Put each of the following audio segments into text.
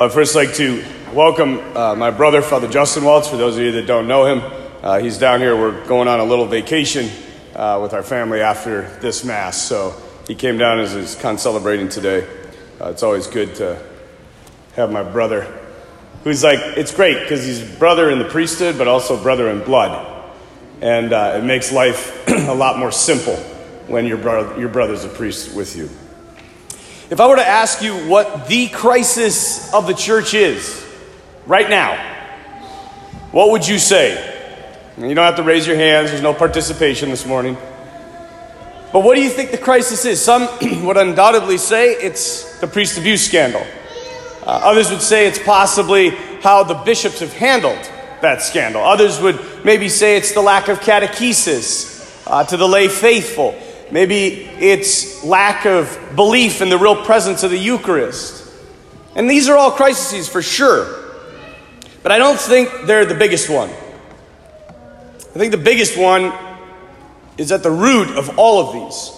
I'd first like to welcome uh, my brother, Father Justin Waltz. For those of you that don't know him, uh, he's down here. We're going on a little vacation uh, with our family after this Mass. So he came down as he's kind of celebrating today. Uh, it's always good to have my brother, who's like, it's great because he's brother in the priesthood, but also brother in blood. And uh, it makes life a lot more simple when your, brother, your brother's a priest with you. If I were to ask you what the crisis of the church is right now, what would you say? You don't have to raise your hands, there's no participation this morning. But what do you think the crisis is? Some would undoubtedly say it's the priest abuse scandal. Uh, others would say it's possibly how the bishops have handled that scandal. Others would maybe say it's the lack of catechesis uh, to the lay faithful. Maybe it's lack of belief in the real presence of the Eucharist. And these are all crises for sure. But I don't think they're the biggest one. I think the biggest one is at the root of all of these.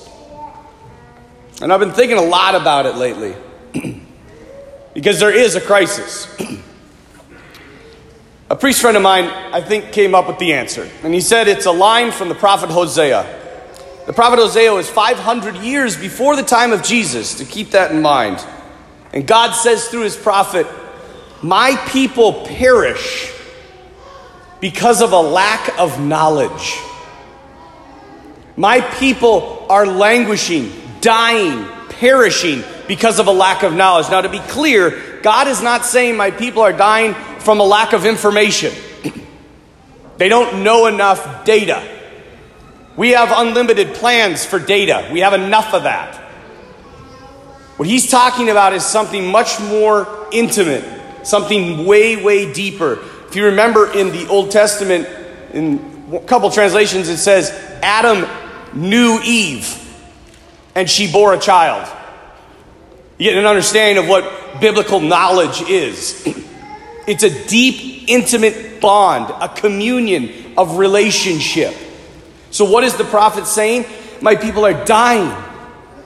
And I've been thinking a lot about it lately. because there is a crisis. a priest friend of mine, I think, came up with the answer. And he said it's a line from the prophet Hosea. The prophet Hosea is 500 years before the time of Jesus, to keep that in mind. And God says through his prophet, My people perish because of a lack of knowledge. My people are languishing, dying, perishing because of a lack of knowledge. Now, to be clear, God is not saying my people are dying from a lack of information. they don't know enough data. We have unlimited plans for data, we have enough of that. What he's talking about is something much more intimate, something way, way deeper. If you remember in the Old Testament, in a couple translations, it says, Adam knew Eve, and she bore a child. You get an understanding of what biblical knowledge is. It's a deep, intimate bond, a communion of relationship. So, what is the prophet saying? My people are dying,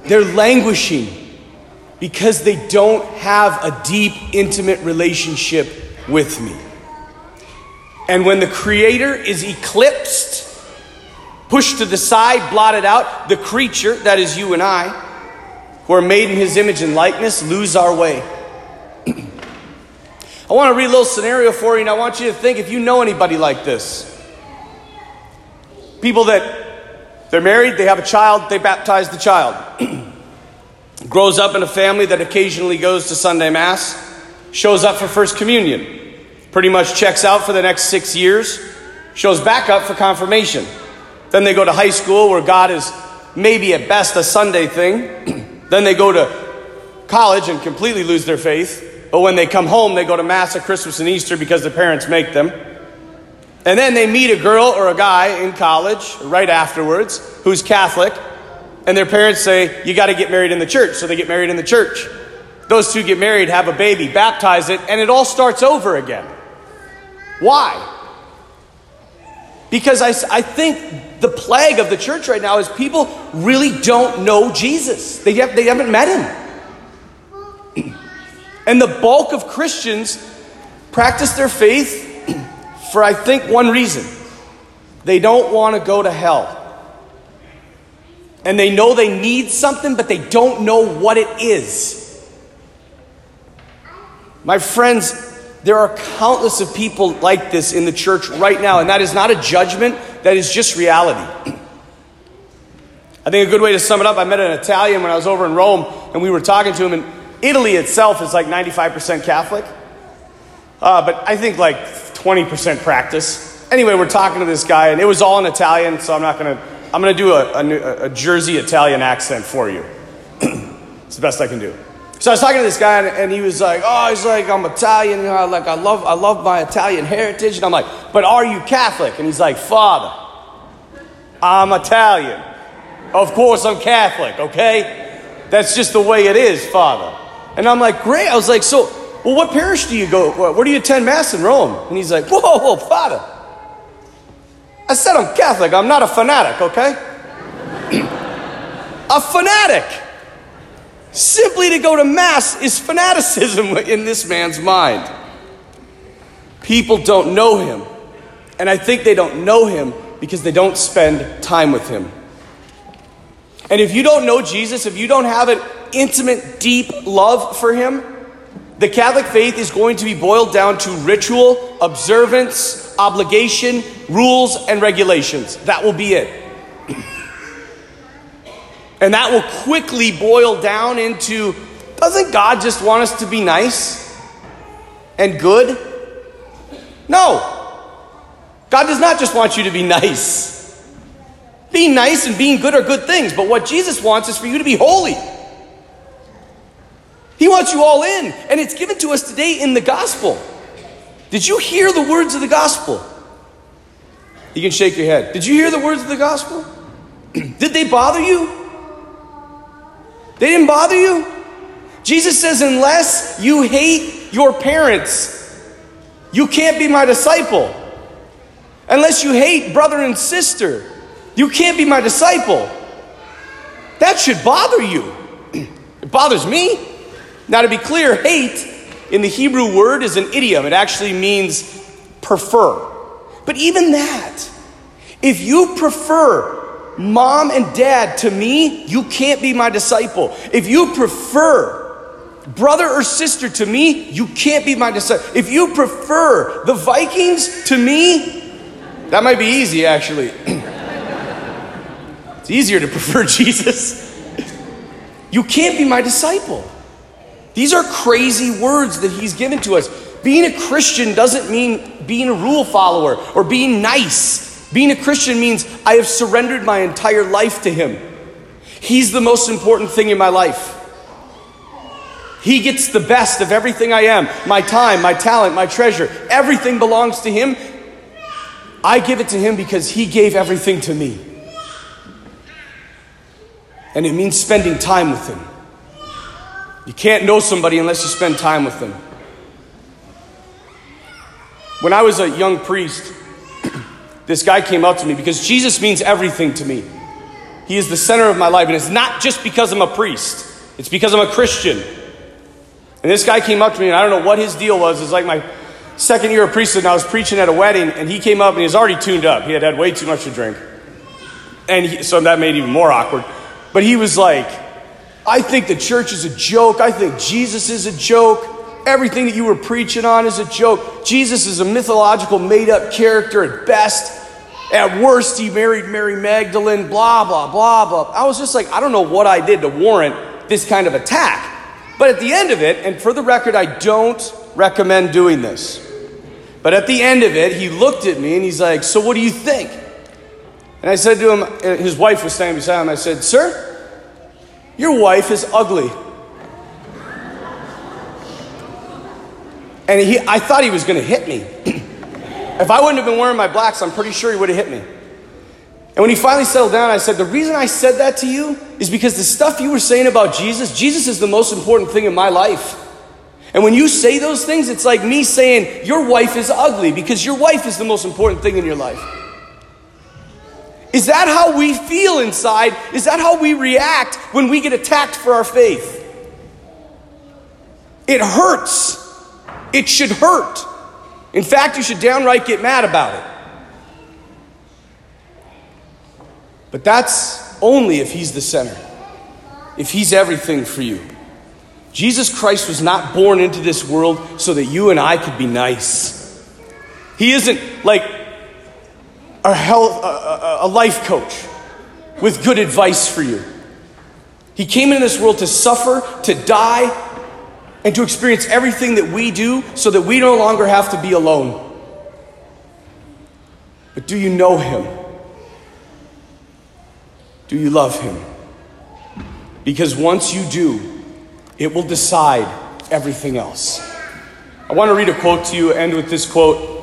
they're languishing because they don't have a deep, intimate relationship with me. And when the Creator is eclipsed, pushed to the side, blotted out, the creature, that is you and I, who are made in His image and likeness, lose our way. I want to read a little scenario for you, and I want you to think if you know anybody like this. People that they're married, they have a child, they baptize the child. Grows up in a family that occasionally goes to Sunday Mass, shows up for First Communion, pretty much checks out for the next six years, shows back up for confirmation. Then they go to high school where God is maybe at best a Sunday thing. then they go to college and completely lose their faith. But when they come home, they go to Mass at Christmas and Easter because their parents make them. And then they meet a girl or a guy in college right afterwards who's Catholic, and their parents say, You got to get married in the church. So they get married in the church. Those two get married, have a baby, baptize it, and it all starts over again. Why? Because I, I think the plague of the church right now is people really don't know Jesus, they, have, they haven't met him. and the bulk of Christians practice their faith for I think one reason they don't want to go to hell. And they know they need something, but they don't know what it is. My friends, there are countless of people like this in the church right now, and that is not a judgment, that is just reality. I think a good way to sum it up, I met an Italian when I was over in Rome, and we were talking to him, and Italy itself is like 95% Catholic. Uh, but I think like 20% practice. Anyway, we're talking to this guy, and it was all in Italian, so I'm not going to, I'm going to do a, a, a, Jersey Italian accent for you. it's the best I can do. So I was talking to this guy, and, and he was like, "Oh, he's like, I'm Italian. Like I love, I love my Italian heritage." And I'm like, "But are you Catholic?" And he's like, "Father, I'm Italian. Of course, I'm Catholic. Okay, that's just the way it is, Father." And I'm like, "Great." I was like, "So, well, what parish do you go? Where do you attend Mass in Rome? And he's like, Whoa, whoa, Father. I said I'm Catholic. I'm not a fanatic, okay? a fanatic. Simply to go to Mass is fanaticism in this man's mind. People don't know him. And I think they don't know him because they don't spend time with him. And if you don't know Jesus, if you don't have an intimate, deep love for him, the Catholic faith is going to be boiled down to ritual, observance, obligation, rules, and regulations. That will be it. And that will quickly boil down into doesn't God just want us to be nice and good? No. God does not just want you to be nice. Being nice and being good are good things, but what Jesus wants is for you to be holy. He wants you all in, and it's given to us today in the gospel. Did you hear the words of the gospel? You can shake your head. Did you hear the words of the gospel? Did they bother you? They didn't bother you? Jesus says, unless you hate your parents, you can't be my disciple. Unless you hate brother and sister, you can't be my disciple. That should bother you. It bothers me. Now, to be clear, hate in the Hebrew word is an idiom, it actually means prefer. But even that, if you prefer mom and dad to me, you can't be my disciple. If you prefer brother or sister to me, you can't be my disciple. If you prefer the Vikings to me, that might be easy actually. it's easier to prefer Jesus. You can't be my disciple. These are crazy words that he's given to us. Being a Christian doesn't mean being a rule follower or being nice. Being a Christian means I have surrendered my entire life to him. He's the most important thing in my life. He gets the best of everything I am my time, my talent, my treasure. Everything belongs to Him. I give it to Him because He gave everything to me. And it means spending time with Him. You can't know somebody unless you spend time with them. When I was a young priest, this guy came up to me because Jesus means everything to me. He is the center of my life, and it's not just because I'm a priest, it's because I'm a Christian. And this guy came up to me, and I don't know what his deal was. It's like my second year of priesthood, and I was preaching at a wedding, and he came up and he was already tuned up. He had had way too much to drink. And he, so that made it even more awkward. But he was like, I think the church is a joke. I think Jesus is a joke. Everything that you were preaching on is a joke. Jesus is a mythological, made up character at best. At worst, he married Mary Magdalene, blah, blah, blah, blah. I was just like, I don't know what I did to warrant this kind of attack. But at the end of it, and for the record, I don't recommend doing this. But at the end of it, he looked at me and he's like, So what do you think? And I said to him, his wife was standing beside him, I said, Sir, your wife is ugly. And he, I thought he was going to hit me. if I wouldn't have been wearing my blacks, I'm pretty sure he would have hit me. And when he finally settled down, I said, The reason I said that to you is because the stuff you were saying about Jesus, Jesus is the most important thing in my life. And when you say those things, it's like me saying, Your wife is ugly because your wife is the most important thing in your life. Is that how we feel inside? Is that how we react when we get attacked for our faith? It hurts. It should hurt. In fact, you should downright get mad about it. But that's only if He's the center, if He's everything for you. Jesus Christ was not born into this world so that you and I could be nice. He isn't like a, health, a, a, life coach with good advice for you. He came into this world to suffer, to die, and to experience everything that we do so that we no longer have to be alone. But do you know Him? Do you love him? Because once you do, it will decide everything else. I want to read a quote to you, end with this quote.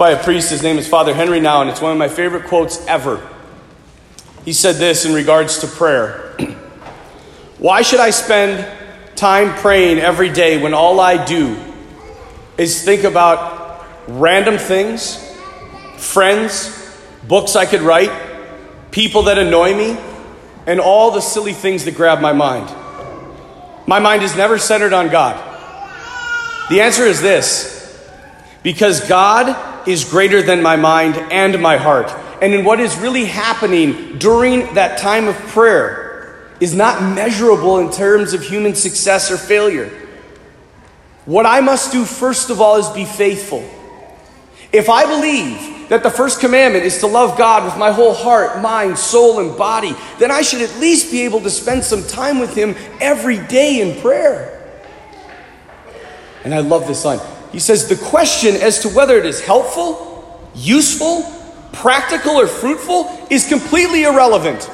By a priest. His name is Father Henry Nouwen, and it's one of my favorite quotes ever. He said this in regards to prayer Why should I spend time praying every day when all I do is think about random things, friends, books I could write? people that annoy me, and all the silly things that grab my mind. My mind is never centered on God. The answer is this because God is greater than my mind and my heart. And in what is really happening during that time of prayer is not measurable in terms of human success or failure. What I must do, first of all, is be faithful. If I believe that the first commandment is to love God with my whole heart, mind, soul, and body, then I should at least be able to spend some time with Him every day in prayer. And I love this line. He says, The question as to whether it is helpful, useful, practical, or fruitful is completely irrelevant.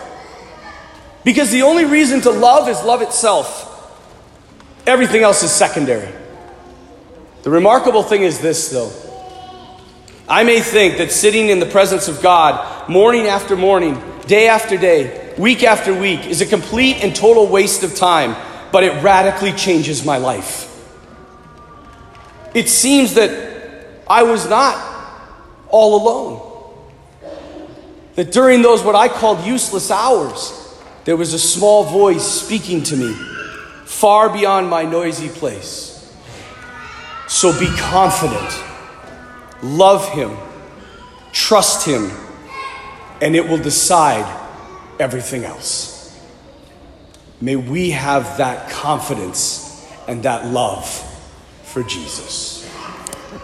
Because the only reason to love is love itself, everything else is secondary. The remarkable thing is this, though. I may think that sitting in the presence of God morning after morning, day after day, week after week is a complete and total waste of time, but it radically changes my life. It seems that I was not all alone. That during those what I called useless hours, there was a small voice speaking to me far beyond my noisy place. So be confident love Him, trust Him, and it will decide everything else. May we have that confidence and that love for Jesus.